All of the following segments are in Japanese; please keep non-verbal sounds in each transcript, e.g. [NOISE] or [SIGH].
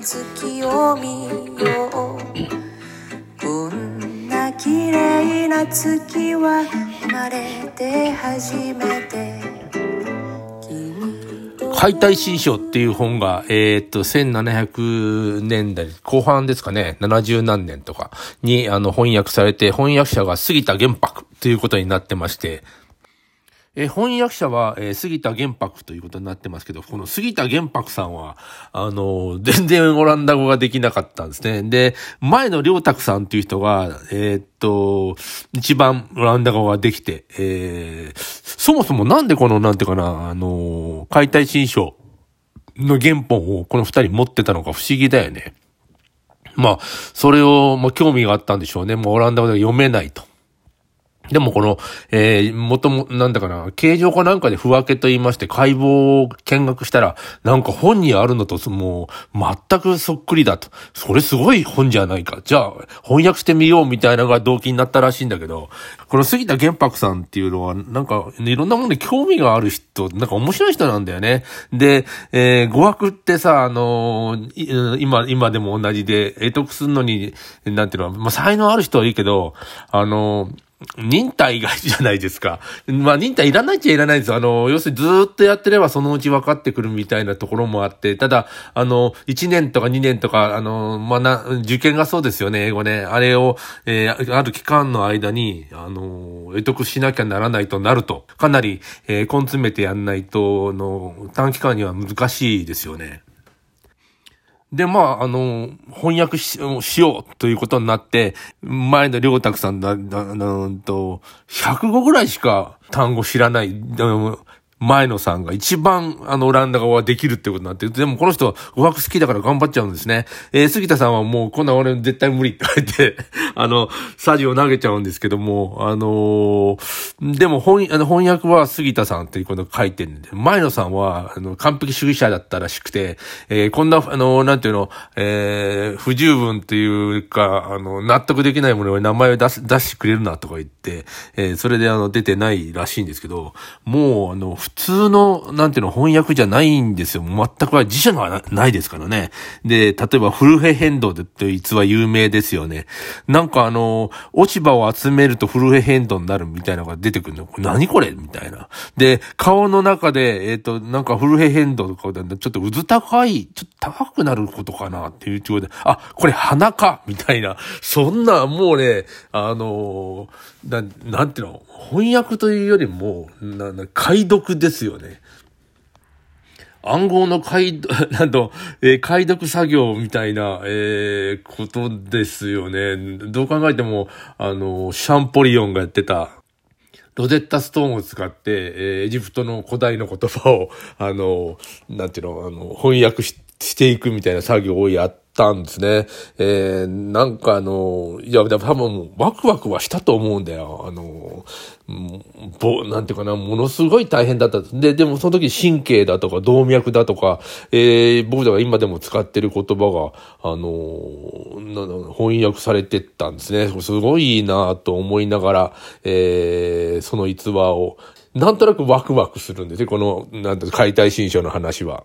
月を見よう。こんな綺麗な月は生まれて初めて。解体新書っていう本が、えー、っと、1700年代後半ですかね、70何年とかに、あの、翻訳されて、翻訳者が杉田玄白ということになってまして、え翻訳者は、えー、杉田玄白ということになってますけど、この杉田玄白さんは、あのー、[LAUGHS] 全然オランダ語ができなかったんですね。で、前の良沢さんっていう人が、えー、っと、一番オランダ語ができて、えー、そもそもなんでこの、なんていうかな、あの解体新書の原本をこの二人持ってたのか不思議だよね。まあ、それを、まあ、興味があったんでしょうね。もうオランダ語では読めないと。でもこの、えー、もとも、なんだかな、形状かなんかで不分けと言いまして、解剖を見学したら、なんか本にあるのと、もう、全くそっくりだと。それすごい本じゃないか。じゃあ、翻訳してみようみたいなのが動機になったらしいんだけど、この杉田玄白さんっていうのは、なんか、いろんなものに興味がある人、なんか面白い人なんだよね。で、えー、語学ってさ、あのー、今、今でも同じで、得得するのに、なんていうのは、まあ、才能ある人はいいけど、あのー忍耐がじゃないですか。まあ忍耐いらないっちゃいらないんです。あの、要するにずっとやってればそのうち分かってくるみたいなところもあって、ただ、あの、1年とか2年とか、あの、まあな、受験がそうですよね、英語ね。あれを、えー、ある期間の間に、あの、得得しなきゃならないとなると、かなり、えー、根詰めてやんないと、の、短期間には難しいですよね。で、まあ、あの、翻訳ししようということになって、前の良沢さんだ、だ、なんと、105ぐらいしか単語知らない、前野さんが一番あのオランダ語ができるってことになって、でもこの人語学好きだから頑張っちゃうんですね。えー、杉田さんはもうこんな俺絶対無理って書いて、[LAUGHS] あの、サジを投げちゃうんですけども、あのー、でも翻あの翻訳は杉田さんっていうこと書いてるんで、前野さんはあの完璧主義者だったらしくて、えー、こんな、あの、なんていうの、えー、不十分っていうか、あの、納得できないものに名前を出す、出してくれるなとか言って、えー、それであの出てないらしいんですけど、もうあの、普普通の、なんていうの、翻訳じゃないんですよ。全くは辞書がないですからね。で、例えば、フルヘヘンドっていう逸話有名ですよね。なんかあの、落ち葉を集めるとフルヘヘンドになるみたいなのが出てくるの。何これみたいな。で、顔の中で、えっ、ー、と、なんかフルヘヘンドとか、ちょっと渦高い、ちょっと高くなることかなっていうところで、あ、これ鼻かみたいな。そんな、もうね、あのな、なんていうの、翻訳というよりも、な、な、解読ですよね。暗号の解読、[LAUGHS] なんと、えー、解読作業みたいな、えー、ことですよね。どう考えても、あの、シャンポリオンがやってた、ロゼッタストーンを使って、えー、エジプトの古代の言葉を、あの、なんていうの、あの、翻訳していくみたいな作業をやったんですね。えー、なんかあの、いや、多分ワクワクはしたと思うんだよ。あの、ぼ、なんていうかな、ものすごい大変だった。で、でもその時神経だとか動脈だとか、えー、僕らが今でも使ってる言葉が、あの翻訳されてったんですね。すごいいいなと思いながら、えー、その逸話を、なんとなくワクワクするんですね。この、なんて解体新書の話は。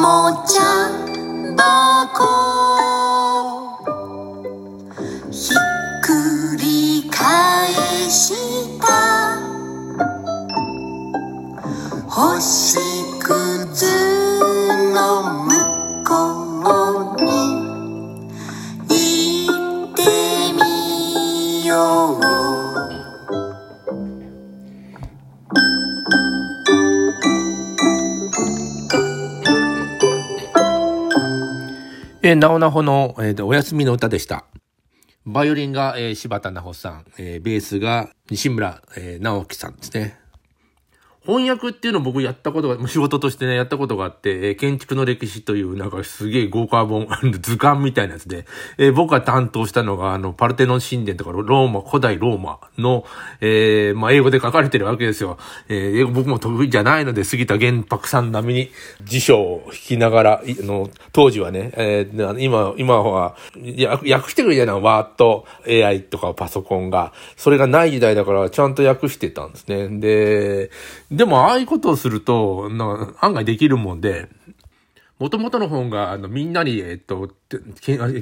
もちゃえー、なおなほの、えーと、お休みの歌でした。バイオリンが、えー柴田なほさん、えーベースが西村、えー直樹さんですね。翻訳っていうのを僕やったことが、仕事としてね、やったことがあって、えー建築の歴史という、なんかすげえ豪華本、図鑑みたいなやつで、えー僕が担当したのが、あの、パルテノン神殿とか、ローマ、古代ローマの、えーまあ、英語で書かれてるわけですよ。えー英語僕も得意じゃないので、杉田玄白さん並みに辞書を引きながら、あの、当時はね、えー今、今は、訳してくれるじゃない、ワード、AI とかパソコンが。それがない時代だから、ちゃんと訳してたんですね。で、でも、ああいうことをすると、な案外できるもんで、元々の本が、あの、みんなに、えっと、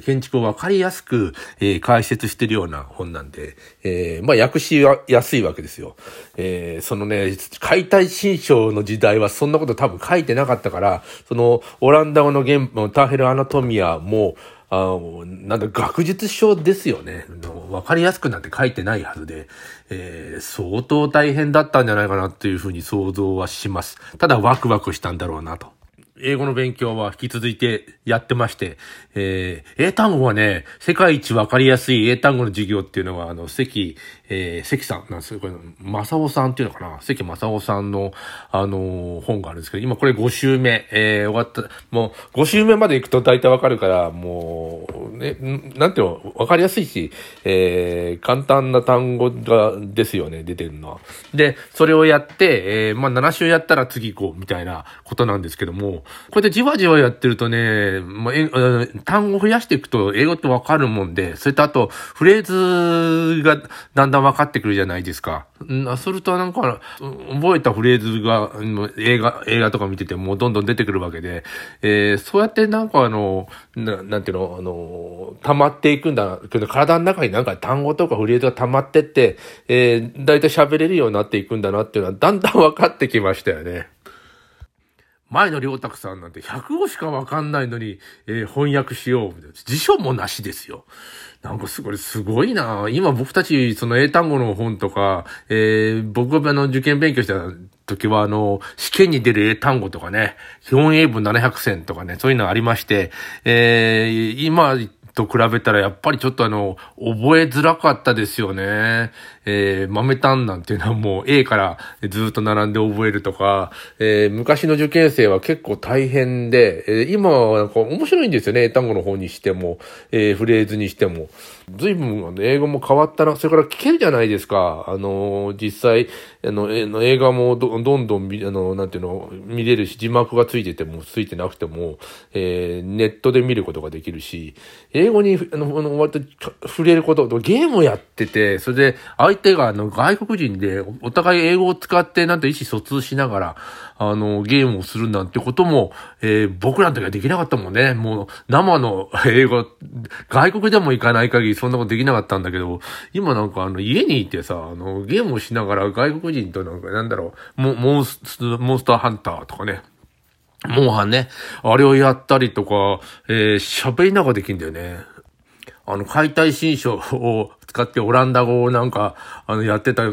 建築をわかりやすく、えー解説してるような本なんで、えーまあ、訳しやすいわけですよ。えーそのね、解体新書の時代はそんなこと多分書いてなかったから、その、オランダ語の原本ターヘルアナトミアも、あのなんだ、学術書ですよね。わかりやすくなんて書いてないはずで、えー相当大変だったんじゃないかなというふうに想像はします。ただワクワクしたんだろうなと。英語の勉強は引き続いてやってまして、えー英単語はね、世界一わかりやすい英単語の授業っていうのは、あの、関、えー関さんなんですよ。これ、正雄さんっていうのかな？関正雄さんの、あのー本があるんですけど、今これ5週目、えー終わった、もう5週目まで行くと大体わかるから、もう、ね、なんていうの、わかりやすいし、えー簡単な単語が、ですよね、出てるのは。で、それをやって、えーまあ7週やったら次行こう、みたいなことなんですけども、こうやってじわじわやってるとね、まあ、え単語増やしていくと英語ってわかるもんで、それとあと、フレーズがだんだんだん分かってくるじゃないですか。んするとなんか、覚えたフレーズが、映画、映画とか見ててもどんどん出てくるわけで、えーそうやってなんかあの、ななんていうの、あの、溜まっていくんだ、体の中になんか単語とかフレーズが溜まってって、えー、だいたい喋れるようになっていくんだなっていうのはだんだん分かってきましたよね。前野良沢さんなんて100語しかわかんないのに、えー翻訳しよう。辞書もなしですよ。なんかすごい、すごいな今僕たち、その英単語の本とか、えー僕があの受験勉強した時は、あの、試験に出る英単語とかね、基本英文700選とかね、そういうのありまして、えー今、と比べたらやっぱりちょっとあの、覚えづらかったですよね。えー、豆単なんていうのはもう A からずっと並んで覚えるとか、えー昔の受験生は結構大変で、えー今はなんか面白いんですよね。英単語の方にしても、えーフレーズにしても。随分あの英語も変わったな。それから聞けるじゃないですか。あのー実際、あの、えー映画もどどんどん、あの、なんていうの、見れるし、字幕がついてても、ついてなくても、えーネットで見ることができるし、英語に、あの、あの割と触れること、ゲームをやってて、それで、相手が、あの、外国人で、お互い英語を使って、なんと意思疎通しながら、あの、ゲームをするなんてことも、えー僕らの時はできなかったもんね。もう、生の英語、外国でも行かない限りそんなことできなかったんだけど、今なんかあの、家にいてさ、あの、ゲームをしながら外国人となんか、なんだろう、モモンス、モンスターハンターとかね、モンハンね、あれをやったりとか、えー喋りながらできるんだよね。あの、解体新書を使ってオランダ語をなんか、あの、やってた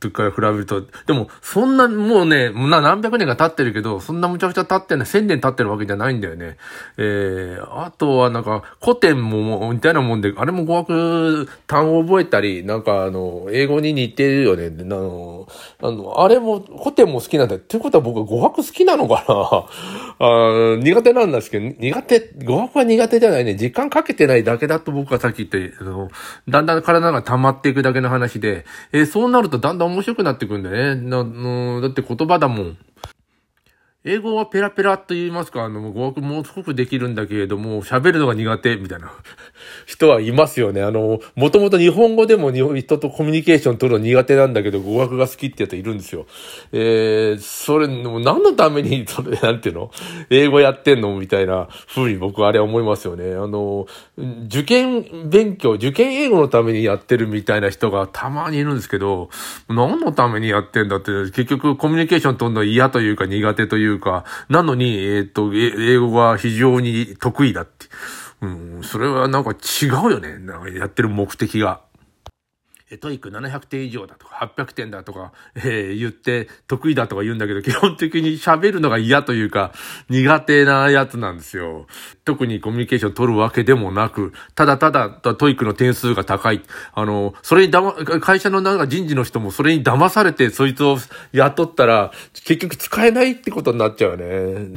時から比べると、でも、そんな、もうね、もうな何百年が経ってるけど、そんなむちゃくちゃ経ってない、千年経ってるわけじゃないんだよね。えー、あとはなんか、古典ももう似たようなもんで、あれも語学単語覚えたり、なんかあの、英語に似てるよね。あの、あの、あれも、古典も好きなんだよ。っていうことは僕は語学好きなのかな [LAUGHS] あ苦手なんですけど、苦手、語学は苦手じゃないね。時間かけてないだけだと僕はさっき言って、あの、だんだん体が溜まっていくだけの話で、えーそうなるとだんだん面白くなってくるんだよね。なのだって言葉だもん。英語はペラペラと言いますか、あの、語学もすごくできるんだけれども、喋るのが苦手、みたいな [LAUGHS] 人はいますよね。あの、もともと日本語でも日本人とコミュニケーション取るの苦手なんだけど、語学が好きってやついるんですよ。えー、それ、何のために、[LAUGHS] それ、なんていうの？英語やってんの？みたいな風に僕あれ思いますよね。あの、受験勉強、受験英語のためにやってるみたいな人がたまにいるんですけど、何のためにやってんだって、結局コミュニケーション取るの嫌というか苦手といういうか、なのに、えっ、ー、と、英語が非常に得意だって。うん、それはなんか違うよね。なんかやってる目的が。え、 TOEIC 700点以上だとか、800点だとか、えー、言って、得意だとか言うんだけど、基本的に喋るのが嫌というか、苦手なやつなんですよ。特にコミュニケーション取るわけでもなく、ただただ、 TOEIC の点数が高い。あの、それにだま、会社のなんか人事の人もそれに騙されて、そいつを雇ったら、結局使えないってことになっちゃうね。